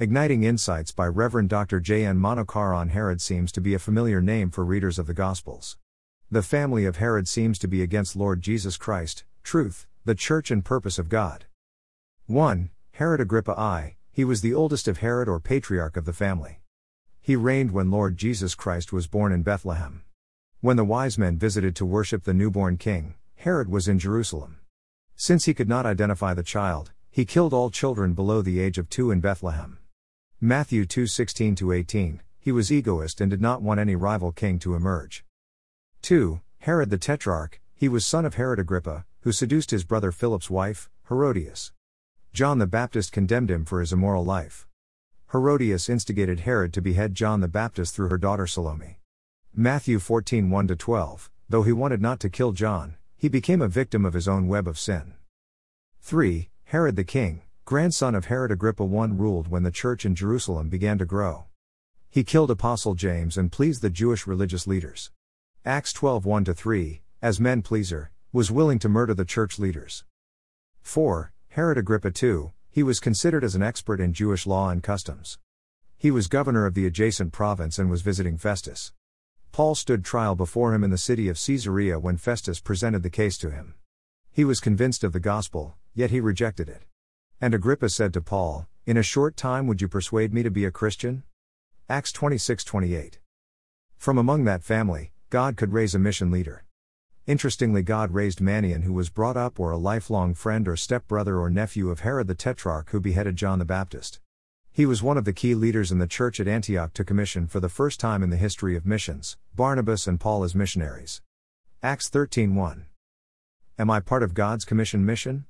Igniting Insights by Reverend Dr. J. N. Manokaran Herod seems to be a familiar name for readers of the Gospels. The family of Herod seems to be against Lord Jesus Christ, truth, the church, and purpose of God. 1. Herod Agrippa I, he was the oldest of Herod or patriarch of the family. He reigned when Lord Jesus Christ was born in Bethlehem. When the wise men visited to worship the newborn king, Herod was in Jerusalem. Since he could not identify the child, he killed all children below the age of two in Bethlehem. Matthew 2:16 18. He was egoist and did not want any rival king to emerge. 2. Herod the Tetrarch, he was son of Herod Agrippa, who seduced his brother Philip's wife, Herodias. John the Baptist condemned him for his immoral life. Herodias instigated Herod to behead John the Baptist through her daughter Salome. Matthew 14 1 12, though he wanted not to kill John, he became a victim of his own web of sin. 3. Herod the King, grandson of Herod Agrippa I, ruled when the church in Jerusalem began to grow. He killed Apostle James and pleased the Jewish religious leaders. Acts 12 1 3, as men pleaser, was willing to murder the church leaders. 4. Herod Agrippa II, he was considered as an expert in Jewish law and customs. He was governor of the adjacent province and was visiting Festus. Paul stood trial before him in the city of Caesarea when Festus presented the case to him. He was convinced of the gospel, yet he rejected it. And Agrippa said to Paul, In a short time would you persuade me to be a Christian? Acts 26 28. From among that family, God could raise a mission leader. Interestingly, God raised Manaen, who was brought up or a lifelong friend or stepbrother or nephew of Herod the Tetrarch, who beheaded John the Baptist. He was one of the key leaders in the church at Antioch to commission for the first time in the history of missions, Barnabas and Paul as missionaries. Acts 13 1. Am I part of God's commission mission?